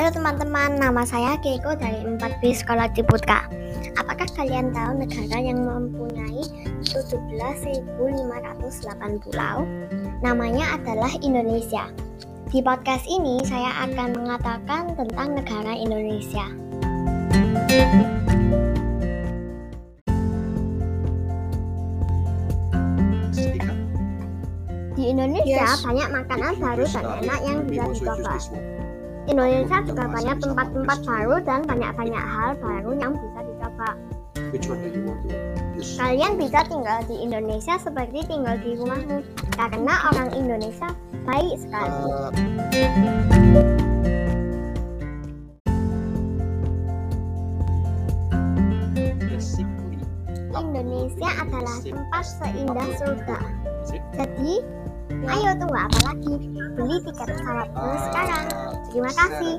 Halo teman-teman, nama saya Keiko dari 4B Sekolah Ciputka. Apakah kalian tahu negara yang mempunyai 17.508 pulau? Namanya adalah Indonesia. Di podcast ini saya akan mengatakan tentang negara Indonesia. Di Indonesia Yes. banyak makanan baru dan enak yang bisa dicoba. Indonesia juga banyak tempat-tempat baru dan banyak-banyak hal baru yang bisa dicoba. Kalian bisa tinggal di Indonesia seperti tinggal di rumahmu karena orang Indonesia baik sekali. Uh, Indonesia adalah tempat seindah surga. Jadi, ayo tunggu apa lagi? Beli tiket pesawat dulu sekarang. Terima kasih.